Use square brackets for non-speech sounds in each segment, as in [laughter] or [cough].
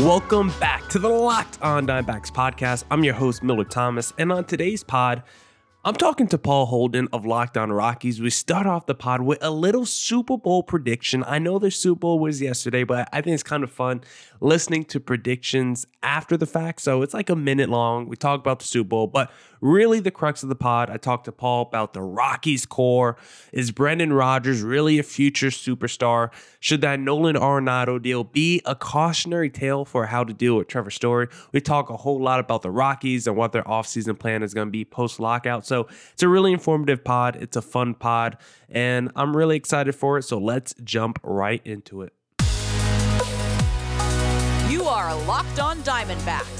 Welcome back to the Locked On Diamondbacks podcast. I'm your host, Miller Thomas, and on today's pod, I'm talking to Paul Holden of Locked On Rockies. We start off the pod with a little Super Bowl prediction. I know the Super Bowl was yesterday, but I think it's kind of fun listening to predictions after the fact. So it's like a minute long. We talk about the Super Bowl, but really the crux of the pod, I talked to Paul about the Rockies core. Is Brendan Rodgers really a future superstar? Should that Nolan Arenado deal be a cautionary tale for how to deal with Trevor Story? We talk a whole lot about the Rockies and what their offseason plan is going to be post lockout. So it's a really informative pod. It's a fun pod, and I'm really excited for it. So let's jump right into it. You are Locked On Diamondbacks,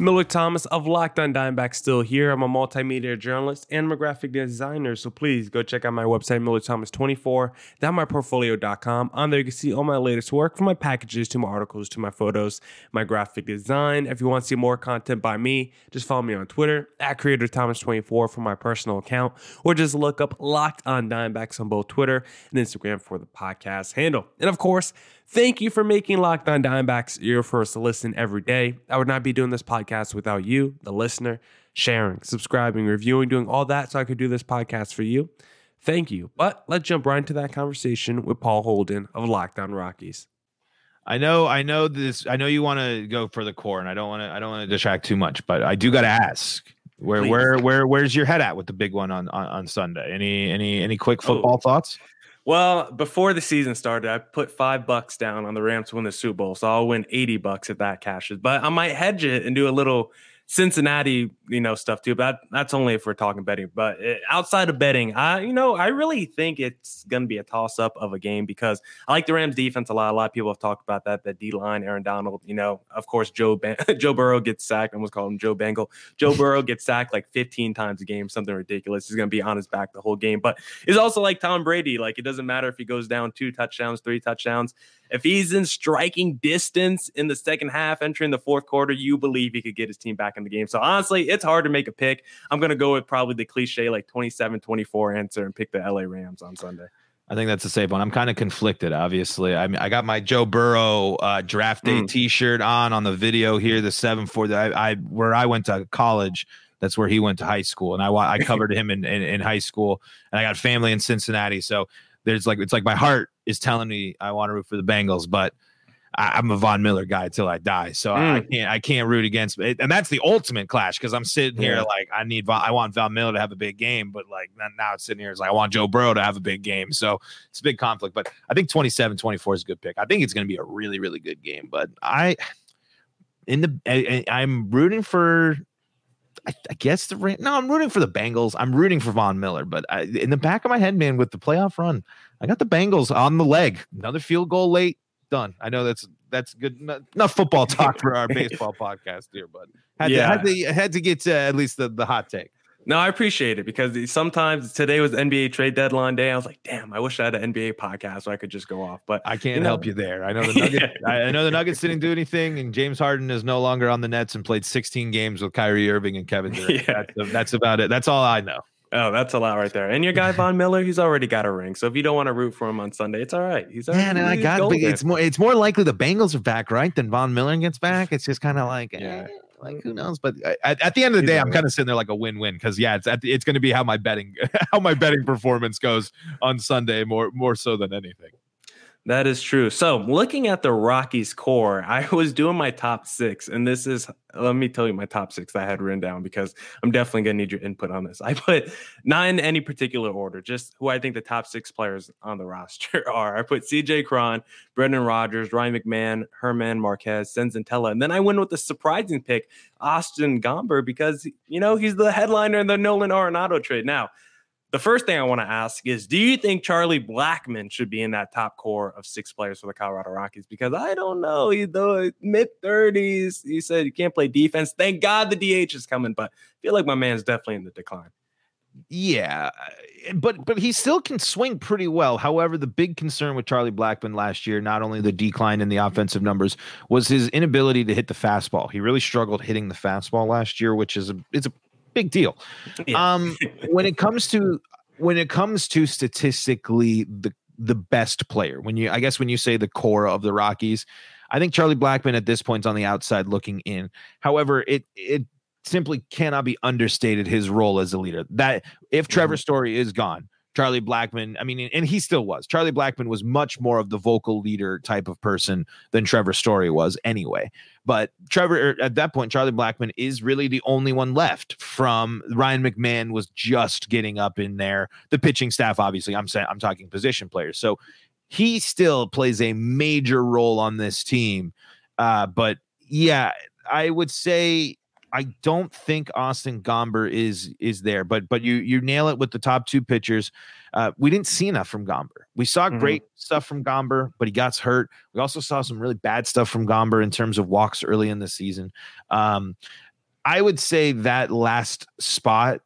Miller Thomas of Locked On Diamondbacks still here. I'm a multimedia journalist and I'm a graphic designer, so please go check out my website, millerthomas24.myportfolio.com. On there, you can see all my latest work from my packages to my articles to my photos, my graphic design. If you want to see more content by me, just follow me on Twitter at CreatorThomas24 for my personal account, or just look up Locked On Diamondbacks on both Twitter and Instagram for the podcast handle. And of course, Thank you for making Locked On Diamondbacks your first listen every day. I would not be doing this podcast without you, the listener, sharing, subscribing, reviewing, doing all that so I could do this podcast for you. Thank you. But let's jump right into that conversation with Paul Holden of Locked On Rockies. I know, I know this. I know you want to go for the core, and I don't want to. I don't want to distract too much, but I do got to ask where, Please. where, where, where's your head at with the big one on on, on Sunday? Any, any, any quick oh. football Oh. thoughts? Well, before the season started, I put five bucks down on the Rams to win the Super Bowl, so I'll win eighty bucks if that cashes. But I might hedge it and do a little Cincinnati, you know, stuff too. But that's only if we're talking betting. But uh, outside of betting, I, you know, I really think it's going to be a toss up of a game because I like the Rams defense a lot. A lot of people have talked about that. The D line, Aaron Donald, you know, of course, Joe Ban- [laughs] Joe Burrow gets sacked. I almost called him Joe Bengal. Joe Burrow gets sacked like 15 times a game, something ridiculous. He's going to be on his back the whole game. But He's also like Tom Brady. Like it doesn't matter if he goes down two touchdowns, three touchdowns. If he's in striking distance in the second half, entering the fourth quarter, you believe he could get his team back in the game. So honestly, it's hard to make a pick. I'm going to go with probably the cliche like 27 24 answer and pick the LA Rams on Sunday. I think that's a safe one. I'm kind of conflicted, obviously. I mean, I got my Joe Burrow uh, draft day Mm. T-shirt on on the video here, the seven four. I, I where I went to college. That's where he went to high school, and I I [laughs] covered him in, in in high school, and I got family in Cincinnati. So there's like it's like my heart is telling me I want to root for the Bengals, but I, I'm a Von Miller guy till I die. So I, I mm. can't I can't root against it, and that's the ultimate clash because I'm sitting here Yeah. like I need Von, I want Von Miller to have a big game, but like now- it's sitting here it's like I want Joe Burrow to have a big game. So it's a big conflict, but I think 27 24 is a good pick. I think it's going to be a really, really good game. But I, in the, I- I'm rooting for, I, I guess the, no, I'm rooting for the Bengals. I'm rooting for Von Miller, but I, in the back of my head, man, with the playoff run, I got the Bengals on the leg. Another field goal late, done. I know that's, that's good. Enough football talk for our [laughs] baseball podcast here, but had, Yeah. to, had to, had to get to at least the, the hot take. No, I appreciate it because sometimes today was NBA trade deadline day. I was like, damn, I wish I had an NBA podcast so I could just go off. But I can't know- help you there. I know the [laughs] Nuggets. I I know the Nuggets didn't do anything, and James Harden is no longer on the Nets and played 16 games with Kyrie Irving and Kevin Durant. [laughs] Yeah. That's, that's about it. That's all I know. Oh, that's a lot right there. And your guy Von Miller, he's already got a ring. So if you don't want to root for him on Sunday, it's all right. He's already, Man, and I got golden. it's more it's more likely the Bengals are back, right? Than Von Miller gets [laughs] back. It's just kind of like, Yeah. eh, like who knows? But at, at the end of the He's day, I'm kind of sitting there like a win-win because yeah, it's at the, it's going to be how my betting [laughs] how my betting performance goes on Sunday more more so than anything. That is true. So, looking at the Rockies core, [laughs] I was doing my top six, and this is let me tell you my top six I had written down because I'm definitely gonna need your input on this. [laughs] I put not in any particular order, just who I think the top six players on the [laughs] roster are. I put CJ Cron, Brendan Rodgers, Ryan McMahon, German Marquez, Senzatela, and then I went with the surprising pick, Austin Gomber, because you know he's the headliner in the Nolan Arenado trade. Now, the first thing I want to ask is do you think Charlie Blackmon should be in that top core of six players for the Colorado Rockies? Because I don't know. He's mid 30s. He said he can't play defense. Thank God the DH is coming, but I feel like my man's definitely in the decline. Yeah, uh, but but he still can swing pretty well. However, the big concern with Charlie Blackmon last year, not only the decline in the offensive numbers, was his inability to hit the fastball. He really struggled hitting the fastball last year, which is a it's a big deal. Yeah. Um, [laughs] when it comes to when it comes to statistically the the best player, when you I guess when you say the core of the Rockies, I think Charlie Blackmon at this point is on the outside looking in. However, it it simply cannot be understated his role as a leader. That if Trevor mm-hmm. Story is gone, Charlie Blackmon, I mean, and he still was. Charlie Blackmon was much more of the vocal leader type of person than Trevor Story was anyway. But Trevor, er, at that point, Charlie Blackmon is really the only one left from Ryan McMahon was just getting up in there. The pitching staff, obviously, I'm saying I'm talking position players. So he still plays a major role on this team. Uh, but yeah, I would say I don't think Austin Gomber is is there, but but you you nail it with the top two pitchers. Uh, we didn't see enough from Gomber. We saw mm-hmm. great stuff from Gomber, but he got hurt. We also saw some really bad stuff from Gomber in terms of walks early in the season. Um, I would say that last spot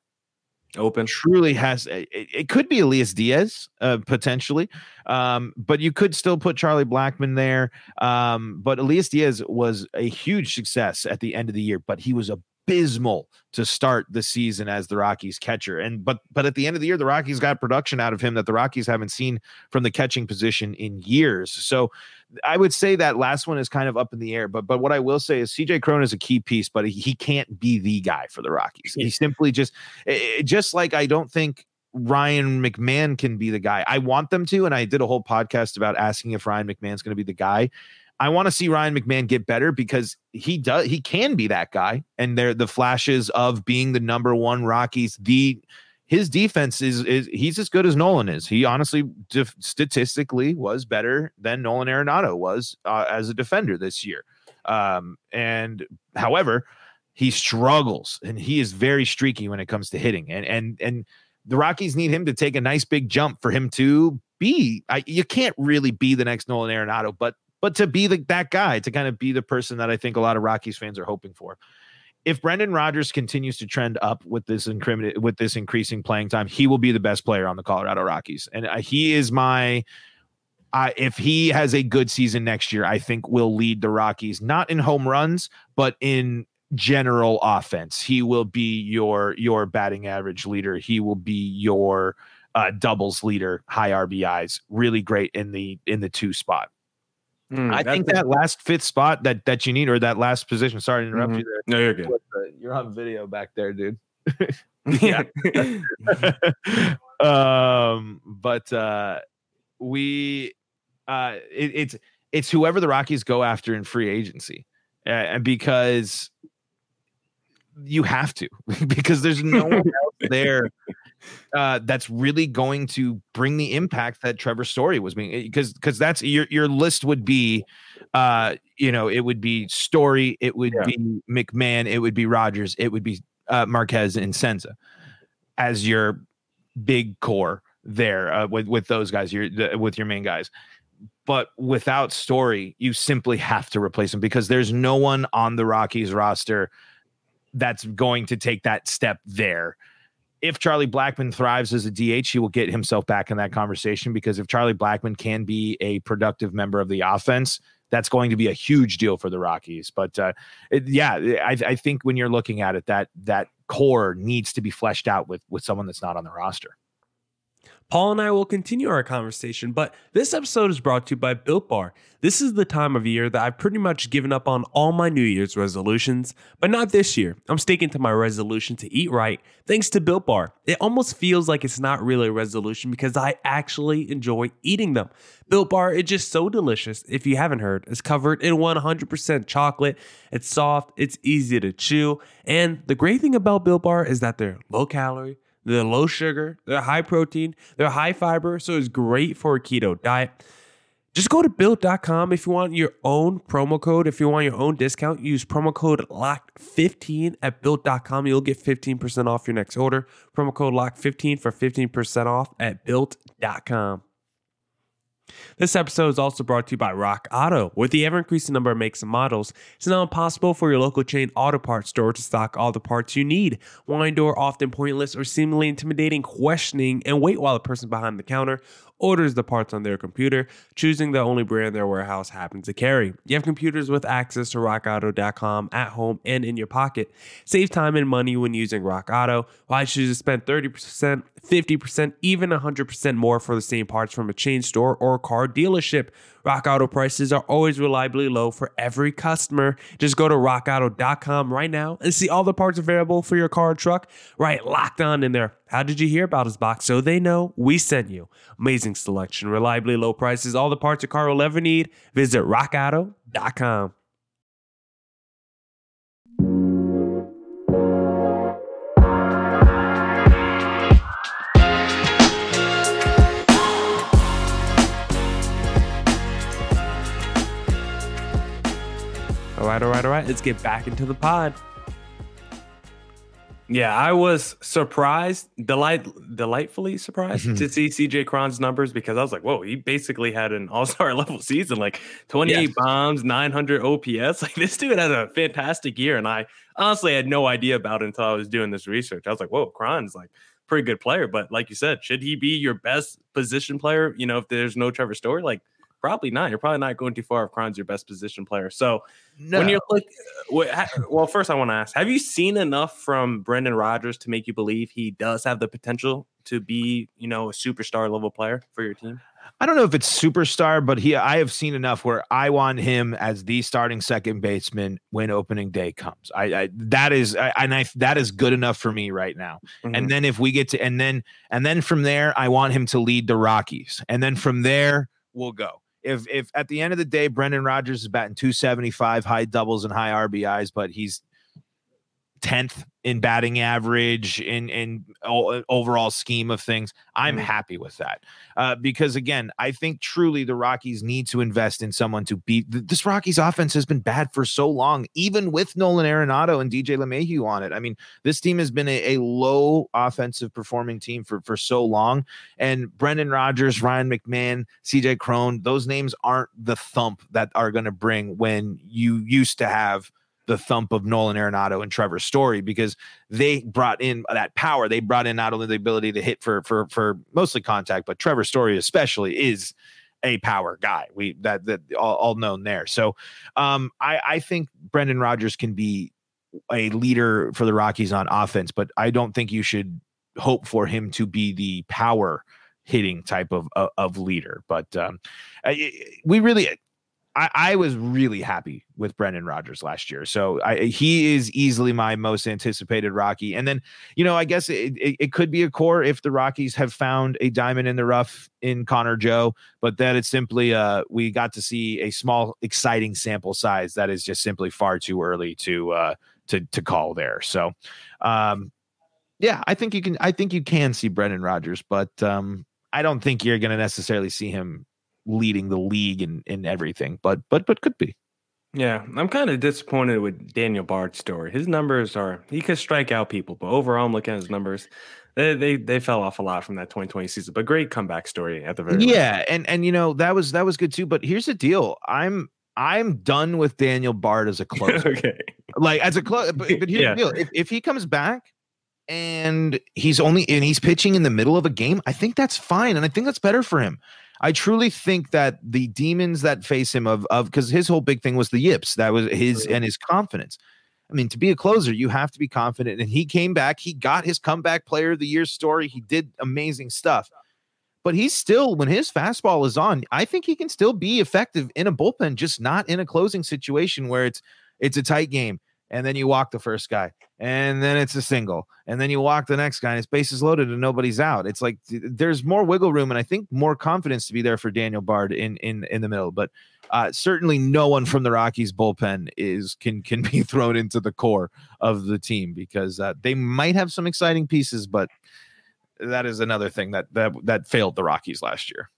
open. truly has it, it could be Elias Diaz uh, potentially um, but you could still put Charlie blackmon there um, but Elias Diaz was a huge success at the end of the year but he was abysmal to start the season as the Rockies catcher and but but at the end of the year the Rockies got production out of him that the Rockies haven't seen from the catching position in years. So I would say that last one is kind of up in the air, but but what I will say is CJ Cron is a key piece, but he, he can't be the guy for the Rockies. He simply just eh, eh, just like I don't think Ryan McMahon can be the guy. I want them to, and I did a whole podcast about asking if Ryan McMahon's going to be the guy. I want to see Ryan McMahon get better because he does he can be that guy, and they're the flashes of being the number one Rockies, the his defense is is he's as good as Nolan is. He honestly def- statistically was better than Nolan Arenado was uh, as a defender this year. Um, and however, he struggles and he is very streaky when it comes to hitting. And and and the Rockies need him to take a nice big jump for him to be. I, you can't really be the next Nolan Arenado, but but to be the, that guy, to kind of be the person that I think a lot of Rockies fans are hoping for if Brendan Rodgers continues to trend up with this incriminate with this increasing playing time, he will be the best player on the Colorado Rockies, and uh, he is my. Uh, if he has a good season next year, I think will lead the Rockies not in home runs, but in general offense. He will be your your batting average leader. He will be your uh, doubles leader, high RBIs. Really great in the in the two spot. Mm, I think that last fifth spot that that you need, or that last position. Sorry to interrupt mm-hmm. you there. No, you're good. You're on video back there, dude. [laughs] yeah. [laughs] um, but uh, we, uh, it, it's it's whoever the Rockies go after in free agency, uh, and because you have to, [laughs] because there's no one else there uh, that's really going to bring the impact that Trevor Story was being because eh, because that's your your list would be uh you know it would be Story it would yeah. be McMahon it would be Rodgers, it would be uh, Marquez and Senza as your big core there uh, with with those guys your the, with your main guys but without Story you simply have to replace him because there's no one on the Rockies roster that's going to take that step there if Charlie Blackmon thrives as a DH, he will get himself back in that conversation because if Charlie Blackmon can be a productive member of the offense, that's going to be a huge deal for the Rockies. But uh, it, yeah, I, I, think when you're looking at it, that that core needs to be fleshed out with with someone that's not on the roster. Paul and I will continue our conversation, but this episode is brought to you by Built Bar. This is the time of year that I've pretty much given up on all my New Year's resolutions, but not this year. I'm sticking to my resolution to eat right thanks to Built Bar. It almost feels like it's not really a resolution because I actually enjoy eating them. Built Bar is just so delicious. If you haven't heard, it's covered in 100% chocolate. It's soft, it's easy to chew, and the great thing about Built Bar is that they're low calorie they're low sugar, they're high protein, they're high fiber, so it's great for a keto diet. Just go to built.com if you want your own promo code. If you want your own discount, use promo code LOCK15 at built.com. You'll get 15% off your next order. Promo code LOCK15 for 15% off at built.com. This episode is also brought to you by Rock Auto. With the ever increasing number of makes and models, it's now impossible for your local chain auto parts store to stock all the parts you need. Why endure often pointless or seemingly intimidating questioning and wait while the person behind the counter orders the parts on their computer, choosing the only brand their warehouse happens to carry. You have computers with access to rockauto.com at home and in your pocket. Save time and money when using Rock Auto. Why should you spend 30%, 50%, even 100% more for the same parts from a chain store or car dealership? Rock Auto prices are always reliably low for every customer. Just go to rockauto.com right now and see all the parts available for your car or truck right locked on in there. How did you hear about us box? So they know we sent you. Amazing selection, reliably low prices, all the parts your car will ever need. Visit rockauto.com. right, all right, all right. Let's get back into the pod. Yeah, I was surprised, delight, delightfully surprised Mhm. to see CJ Cron's numbers because I was like, whoa, he basically had an all star [laughs] level season, like 28 Yes. bombs, 900 OPS. [laughs] Like this dude had a fantastic year. And I honestly had no idea about it until I was doing this research. I was like, whoa, Cron's like pretty good player. But like you said, should he be your best position player? You know, if there's no Trevor Story, like probably not. You're probably not going too far if Cron's your best position player. So No. when you're like, well, first I want to ask: Have you seen enough from Brendan Rodgers to make you believe he does have the potential to be, you know, a superstar level player for your team? I don't know if it's superstar, but he I have seen enough where I want him as the starting second baseman when opening day comes. I, I that is I, and I that is good enough for me right now. Mhm. And then if we get to and then and then from there, I want him to lead the Rockies. And then from there, we'll go. If if at the end of the day, Brendan Rodgers is batting 275, high doubles and high RBIs, but he's 10th in batting average in in overall scheme of things i'm Mhm. happy with that uh, because again i think truly the rockies need to invest in someone to beat this rockies offense has been bad for so long even with nolan arenado and dj LeMahieu on it i mean this team has been a, a low offensive performing team for for so long and brendan rodgers ryan mcmahon cj cron those names aren't the thump that are going to bring when you used to have the thump of Nolan Arenado and Trevor Story because they brought in that power. They brought in not only the ability to hit for for for mostly contact, but Trevor Story especially is a power guy. We that that all, all known there. So um I I think Brendan Rodgers can be a leader for the Rockies on offense, but I don't think you should hope for him to be the power hitting type of of, of leader. But um I, we really I, I was really happy with Brendan Rodgers last year. So I, he is easily my most anticipated Rocky. And then, you know, I guess it, it, it could be a core if the Rockies have found a diamond in the rough in Connor Joe, but that it's simply uh we got to see a small, exciting sample size that is just simply far too early to uh to to call there. So um yeah, I think you can I think you can see Brendan Rodgers, but um I don't think you're gonna necessarily see him leading the league in in everything, but but but could be. Yeah, I'm kind of disappointed with Daniel Bard's story. His numbers are he could strike out people, but overall, I'm looking at his numbers. They they, they fell off a lot from that 2020 season, but great comeback story at the very. Yeah, and and you know that was that was good too. But here's the deal: I'm I'm done with Daniel Bard as a [laughs] closer. okay. like as a close, but, but here's Yeah. the deal: if if he comes back and he's only and he's pitching in the middle of a game, I think that's fine, and I think that's better for him. I truly think that the demons that face him of of because his whole big thing was the yips that was his and his confidence. I mean, to be a closer, you have to be confident. And he came back. He got his comeback player of the year story. He did amazing stuff. But he's still, when his fastball is on, I think he can still be effective in a bullpen, just not in a closing situation where it's it's a tight game. And then you walk the first guy, and then it's a single, and then you walk the next guy, and his base is loaded and nobody's out. It's like th- there's more wiggle room, and I think more confidence to be there for Daniel Bard in in in the middle. But uh, certainly, no one from the Rockies bullpen is can can [laughs] be thrown into the core of the team because uh, they might have some exciting pieces, but that is another thing that that that failed the Rockies last year.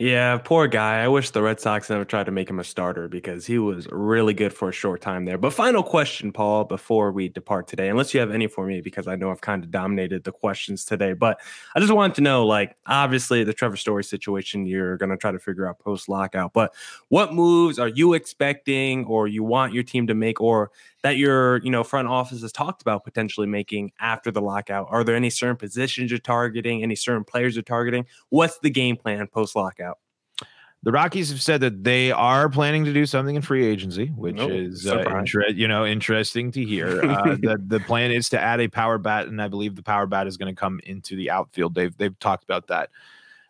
Yeah, poor guy. I wish the Red Sox never tried to make him a starter because he was really good for a short time there. But final question, Paul, before we depart today, unless you have any for me, because I know I've kind of dominated the questions today. But I just wanted to know, like, obviously the Trevor Story situation, you're going to try to figure out post lockout. But what moves are you expecting, or you want your team to make, or that your you know front office has talked about potentially making after the lockout? Are there any certain positions you're targeting? Any certain players you're targeting? What's the game plan post lockout? The Rockies have said that they are planning to do something in free agency, which Oh, is uh, inter- you know interesting to hear. [laughs] Uh, the the plan is to add a power bat, and I believe the power bat is going to come into the outfield. They've they've talked about that.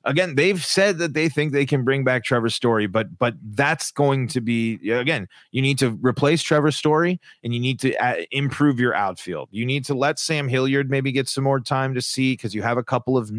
Again, they've said that they think they can bring back Trevor Story, but but that's going to be again. You need to replace Trevor Story, and you need to uh, improve your outfield. You need to let Sam Hilliard maybe get some more time to see because you have a couple of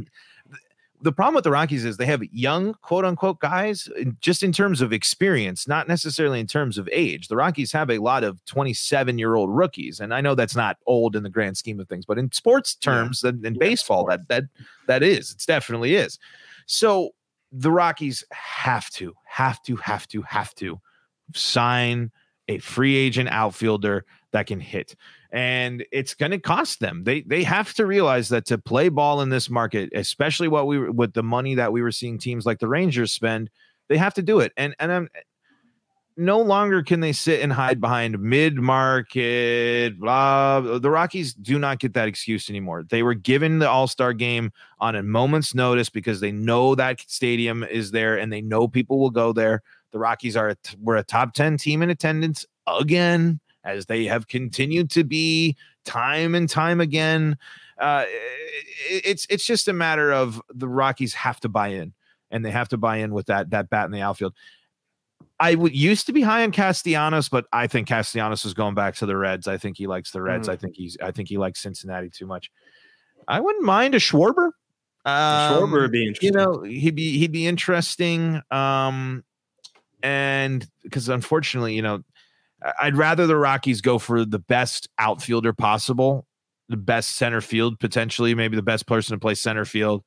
the problem with the Rockies is they have young quote unquote guys just in terms of experience, not necessarily in terms of age. The Rockies have a lot of 27 year old rookies. And I know that's not old in the grand scheme of things, but in sports terms and in Yeah, baseball, that that that is, it's definitely is. So the Rockies have to, have to, have to, have to sign a free agent outfielder that can hit and it's going to cost them. They they have to realize that to play ball in this market, especially what we with the money that we were seeing teams like the Rangers spend, they have to do it. And and I'm no longer can they sit and hide behind mid market blah. The Rockies do not get that excuse anymore. They were given the All Star game on a moment's notice because they know that stadium is there and they know people will go there. The Rockies are a t- we're a top ten team in attendance again as they have continued to be time and time again. Uh, it- it's it's just a matter of the Rockies have to buy in, and they have to buy in with that that bat in the outfield. I would used to be high on Castellanos, but I think Castellanos is going back to the Reds. I think he likes the Reds. Mm. I think he's I think he likes Cincinnati too much. I wouldn't mind a Schwarber. Schwarber Um, would be interesting. you know he'd be he'd be interesting um and because unfortunately you know i'd rather the rockies go for the best outfielder possible the best center field potentially maybe the best person to play center field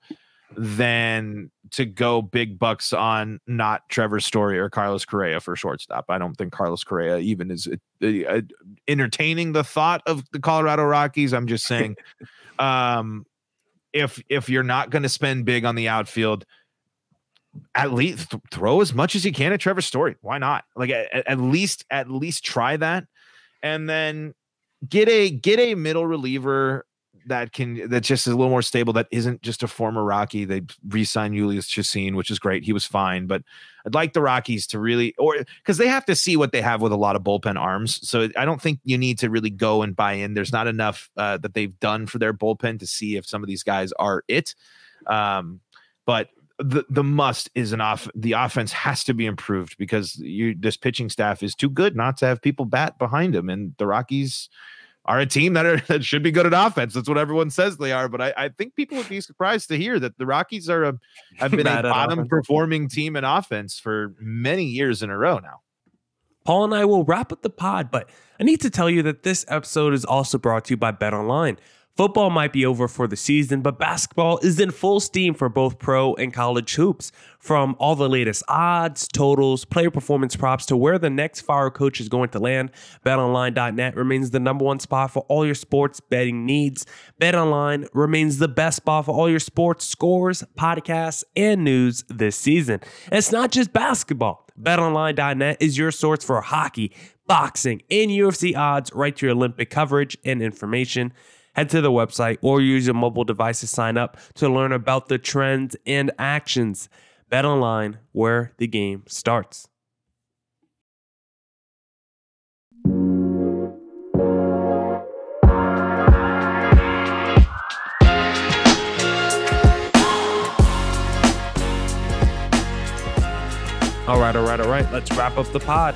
than to go big bucks on not Trevor Story or Carlos Correa for shortstop. I don't think Carlos Correa even is uh, uh, entertaining the thought of the Colorado Rockies. I'm just saying, [laughs] um, if if you're not going to spend big on the outfield, at least th- throw as much as you can at Trevor Story. Why not? Like at, at least at least try that, and then get a get a middle reliever that can that just is a little more stable. That isn't just a former Rocky. They re-signed Jhoulys Chacin, which is great. He was fine, but I'd like the Rockies to really or because they have to see what they have with a lot of bullpen arms. So I don't think you need to really go and buy in. There's not enough uh, that they've done for their bullpen to see if some of these guys are it. Um, but the the must is an off the offense has to be improved because you this pitching staff is too good not to have people bat behind them and the Rockies are a team that are [laughs] that should be good at offense that's what everyone says they are but I, I think people would be surprised to hear that the Rockies are a have [laughs] been a bottom offense. performing team in offense for many years in a row now Paul and I will wrap up the pod, but I need to tell you that this episode is also brought to you by Bet Online. Football might be over for the season, but basketball is in full steam for both pro and college hoops. From all the latest odds, totals, player performance props to where the next fire coach is going to land, betonline.net remains the number one spot for all your sports betting needs. BetOnline remains the best spot for all your sports scores, podcasts, and news this season. And it's not just basketball. BetOnline.net is your source for hockey, boxing, and UFC odds right to your Olympic coverage and information. Head to the website or use your mobile device to sign up to learn about the trends and actions. BetOnline, where the game starts. All right, all right, all right. Let's wrap up the pod.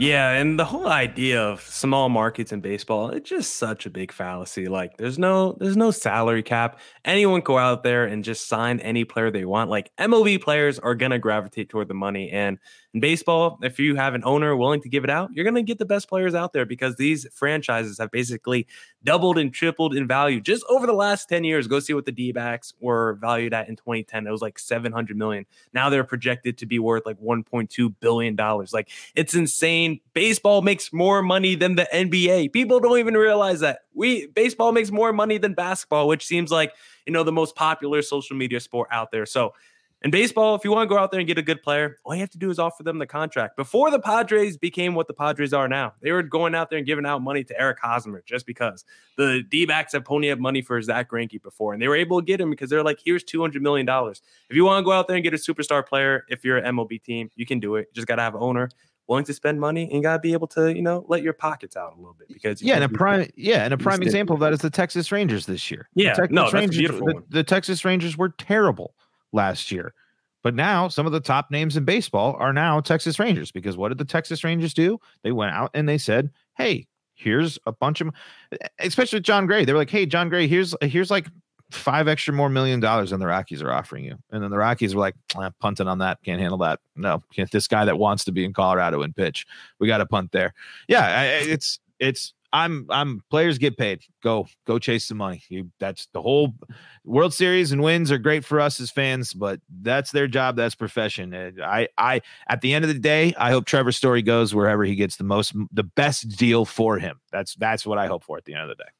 Yeah, and the whole idea of small markets in baseball, it's just such a big fallacy. Like there's no there's no salary cap. Anyone go out there and just sign any player they want. Like MLB players are going to gravitate toward the money and in baseball, if you have an owner willing to give it out, you're going to get the best players out there because these franchises have basically doubled and tripled in value just over the last 10 years. Go see what the D backs were valued at in 2010. It was like 700 million. Now they're projected to be worth like $1.2 billion. Like it's insane. Baseball makes more money than the NBA. People don't even realize that. We baseball makes more money than basketball, which seems like, you know, the most popular social media sport out there. So in baseball, if you want to go out there and get a good player, all you have to do is offer them the contract. Before the Padres became what the Padres are now, they were going out there and giving out money to Eric Hosmer just because the D backs have pony up money for Zack Greinke before, and they were able to get him because they're like, here's $200 million. If you want to go out there and get a superstar player, if you're an MLB team, you can do it. You just got to have an owner willing to spend money and you got to be able to, you know, let your pockets out a little bit because yeah, and a prime yeah, and a prime example of that is the Texas Rangers this year. Yeah, the Texas no, Rangers, beautiful. The, the Texas Rangers were terrible last year. But now some of the top names in baseball are now Texas Rangers because what did the Texas Rangers do? They went out and they said, "Hey, here's a bunch of especially Jon Gray. They were like, "Hey, Jon Gray, here's here's like five extra more million dollars than the Rockies are offering you." And then the Rockies were like, ah, "Punting on that, can't handle that. No. This guy that wants to be in Colorado and pitch, we got to punt there." Yeah, it's it's I'm I'm players get paid. Go go chase the money. You that's the whole World Series and wins are great for us as fans, but that's their job. That's profession. And I I at the end of the day, I hope Trevor Story goes wherever he gets the most the best deal for him. That's that's what I hope for at the end of the day.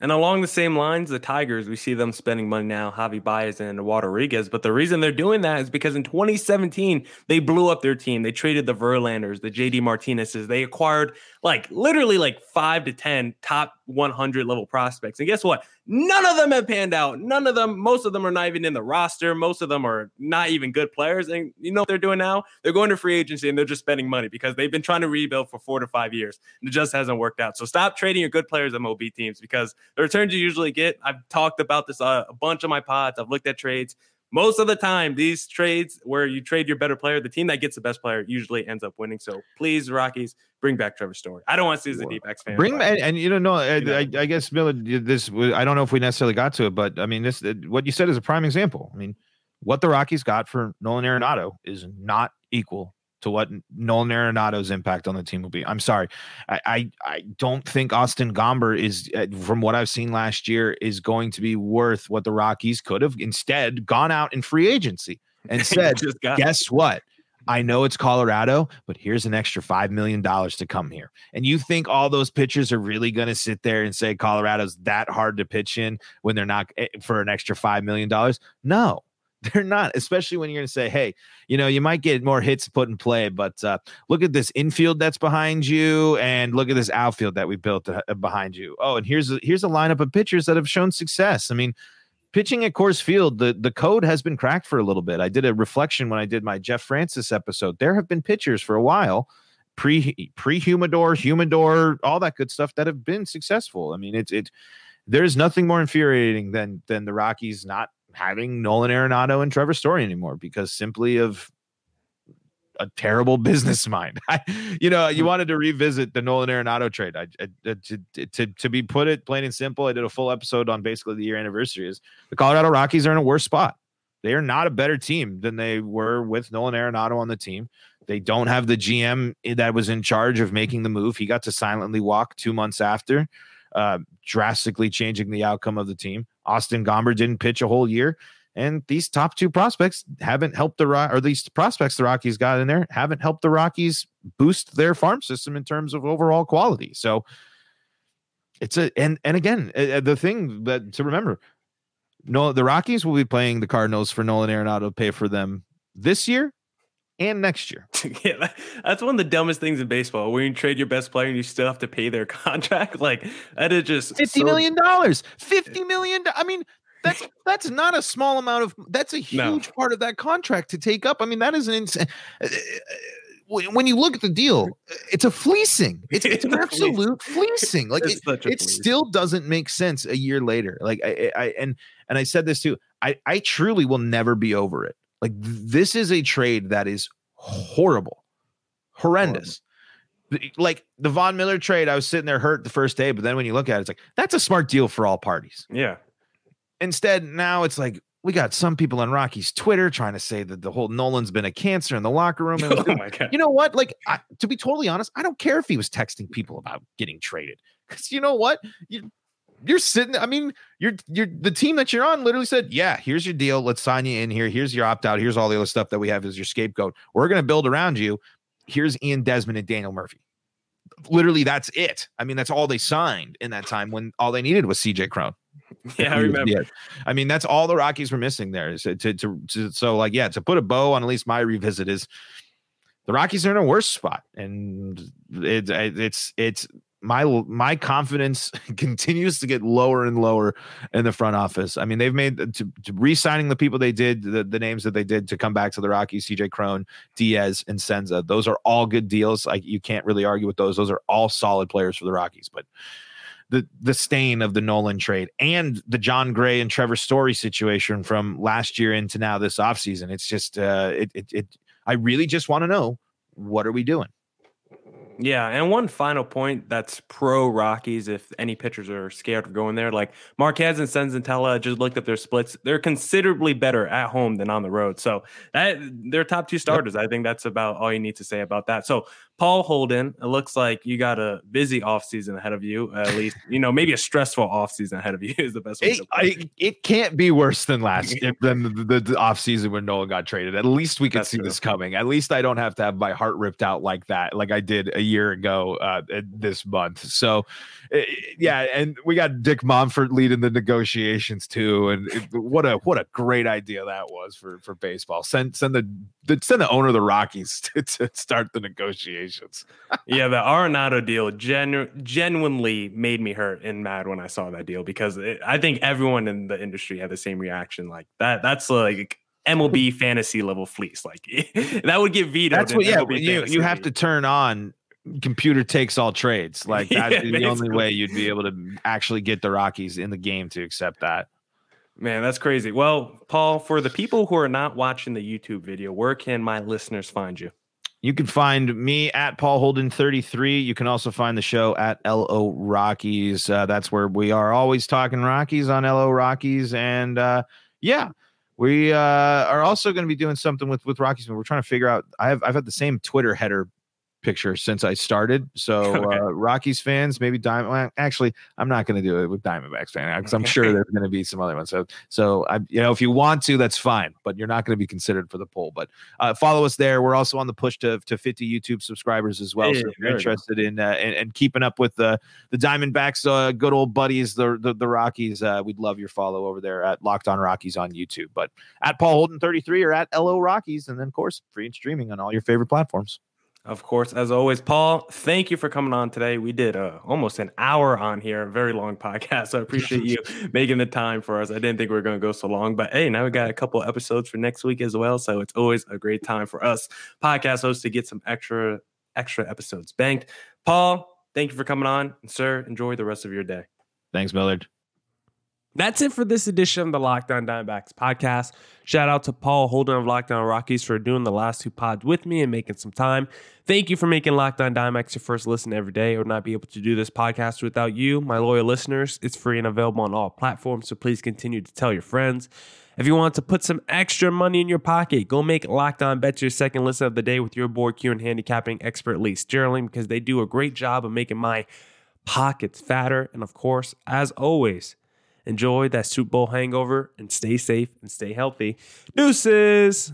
And along the same lines, the Tigers, we see them spending money now, Javi Baez and Rodriguez. But the reason they're doing that is because in 2017, they blew up their team. They traded the Verlanders, the JD Martinez's. They acquired like literally like five to 10 top 100 level prospects. And guess what? None of them have panned out. None of them, most of them are not even in the roster. Most of them are not even good players. And you know what they're doing now? They're going to free agency and they're just spending money because they've been trying to rebuild for four to five years. And it just hasn't worked out. So stop trading your good players MLB teams because the returns you usually get, I've talked about this uh, a bunch of my pods. I've looked at trades most of the time, these trades where you trade your better player, the team that gets the best player usually ends up winning. So please, Rockies, bring back Trevor Story. I don't want to see as a D backs fan. Bring and, and, you don't know, I, I, I guess Miller, this I don't know if we necessarily got to it, but I mean, this what you said is a prime example. I mean, what the Rockies got for Nolan Arenado is not equal to what Nolan Arenado's impact on the team will be. I'm sorry, I I, I don't think Austin Gomber is, uh, from what I've seen last year, is going to be worth what the Rockies could have instead gone out in free agency and [laughs] said, "Guess what." I know it's Colorado, but here's an extra $5 million to come here. And you think all those pitchers are really going to sit there and say Colorado's that hard to pitch in when they're not eh, for an extra $5 million? No, they're not, especially when you're going to say, hey, you know, you might get more hits put in play, but uh, look at this infield that's behind you, and look at this outfield that we built uh, behind you. Oh, and here's a, here's a lineup of pitchers that have shown success. I mean, pitching at Coors Field, the, the code has been cracked for a little bit. I did a reflection when I did my Jeff Francis episode. There have been pitchers for a while pre pre humidor, humidor, all that good stuff that have been successful. I mean, it's it. There's nothing more infuriating than than the Rockies not having Nolan Arenado and Trevor Story anymore because simply of a terrible [laughs] business mind. [laughs] I, you know, you hmm. wanted to revisit the Nolan Arenado trade. I, I, to, to, to be put it plain and simple, I did a full episode on basically the year anniversary. Is the Colorado Rockies are in a worse spot. They are not a better team than they were with Nolan Arenado on the team. They don't have the GM that was in charge of making the move. He got to silently walk two months after, uh, drastically changing the outcome of the team. Austin Gomber didn't pitch a whole year. And these top two prospects haven't helped the or these prospects the Rockies got in there haven't helped the Rockies boost their farm system in terms of overall quality. So it's a and and again the thing that to remember, no, the Rockies will be playing the Cardinals for Nolan Arenado to pay for them this year and next year. [laughs] yeah, that's one of the dumbest things in baseball. When you trade your best player and you still have to pay their [laughs] contract, like that is just fifty so... million dollars. Fifty million. I mean, that's [laughs] that's not a small amount of. That's a huge no. part of that contract to take up. I mean, that is an insane. Uh, uh, when you look at the deal, it's a fleecing. It's, it's an absolute fleecing. Like it, it still doesn't make sense a year later. Like I, I and and I said this too. I I truly will never be over it. Like this is a trade that is horrible, horrendous. like the Von Miller trade, I was sitting there hurt the first day, but then when you look at it, it's like that's a smart deal for all parties. Yeah. Instead, now it's like we got some people on Rocky's Twitter trying to say that the whole Nolan's been a cancer in the locker room. [laughs] And Oh my god. you know what? Like, I, to be totally honest, I don't care if he was texting people about getting traded because you know what? You, you're sitting. I mean, you're you're the team that you're on. Literally said, "Yeah, here's your deal. Let's sign you in here. Here's your opt out. Here's all the other stuff that we have as your scapegoat. We're going to build around you. Here's Ian Desmond and Daniel Murphy. Literally, that's it. I mean, that's all they signed in that time when all they needed was CJ Cron. [laughs] Yeah, I remember. Yeah. I mean, that's all the Rockies were missing there. Is to, to, to, to- so like, yeah, to put a bow on at least my revisit is the Rockies are in a worse spot, and it, it's it's my my confidence [laughs] continues to get lower and lower in the front office. I mean, they've made to, to re-signing the people they did, the, the names that they did to come back to the Rockies, CJ Cron, Diaz, and Senza. Those are all good deals. Like you can't really argue with those. Those are all solid players for the Rockies, but the the stain of the Nolan trade and the Jon Gray and Trevor Story situation from last year into now this offseason. It's just uh it it, it I really just want to know what are we doing? Yeah, and one final point that's pro Rockies. If any pitchers are scared of going there, like Marquez and Senzatela, just looked up their splits. They're considerably better at home than on the road. So that they're top two starters. I think that's about all you need to say about that. So Paul Holden, it looks like you got a busy offseason ahead of you. At least you know maybe a stressful offseason ahead of you [laughs] is the best way. It, to put it. I, it can't be worse than last [laughs] than the, the, the offseason when Nolan got traded. At least we could That's see true. this coming. At least I don't have to have my heart ripped out like that, like I did a year ago uh, this month. So, eh, yeah, and we got Dick Monfort leading the negotiations too. And it, what a what a great idea that was for for baseball. Send send the, the send the owner of the Rockies [laughs] to, to start the yeah, the Arenado deal genu- genuinely made me hurt and mad when I saw that deal because it, I think everyone in the industry had the same reaction. Like that, that's like MLB [laughs] fantasy level fleece. Like [laughs] that would get vetoed. That's what. Yeah, you you have to turn on computer takes all trades. [laughs] Like Yeah, that's the only way you'd be able to actually get the Rockies in the game to accept that. Man, that's crazy. Well, Paul, for the people who are not watching the YouTube video, where can my listeners find you? You can find me at Paul Holden 33. You can also find the show at LO Rockies. Uh, that's where we are always talking Rockies on LO Rockies. And uh, yeah, we uh, are also going to be doing something with with Rockies. We're trying to figure out. I have I've had the same Twitter header picture since I started. So [laughs] Okay. uh, Rockies fans, maybe Diamond. Well, actually, I'm not going to do it with Diamondbacks fans because I'm sure there's going to be some other ones. So so I you know if you want to, that's fine, but you're not going to be considered for the poll. But uh, follow us there. We're also on the push to, to 50 YouTube subscribers as well. Hey, so if you're interested in uh, and, and keeping up with the the Diamondbacks, uh, good old buddies, the the, the Rockies, uh, we'd love your follow over there at Locked On Rockies on YouTube. But at Paul Holden 33 or at LO Rockies, and then of course free and streaming on all your favorite platforms. Of course, as always, Paul, thank you for coming on today. We did uh, almost an hour on here, a very long [laughs] podcast. So I appreciate you [laughs] making the time for us. I didn't think we were going to go so long, but hey, now we got a couple episodes for next week as well. So it's always a great time for us podcast hosts to get some extra extra episodes banked. Paul, thank you for coming on, and sir, enjoy the rest of your day. Thanks, Millard. That's it for this edition of the Locked On Diamondbacks podcast. Shout out to Paul Holden of Locked On Rockies for doing the last two pods with me and making some time. Thank you for making Locked On Diamondbacks your first listen every day. I would not be able to do this podcast without you, my loyal listeners. It's free and available on all platforms, so please continue to tell your friends. If you want to put some extra money in your pocket, go make Locked On Bets your second listen of the day with your board Q and handicapping expert Lee Sterling because they do a great job of making my pockets fatter. And of course, as always, enjoy that Super Bowl hangover and stay safe and stay healthy. Deuces.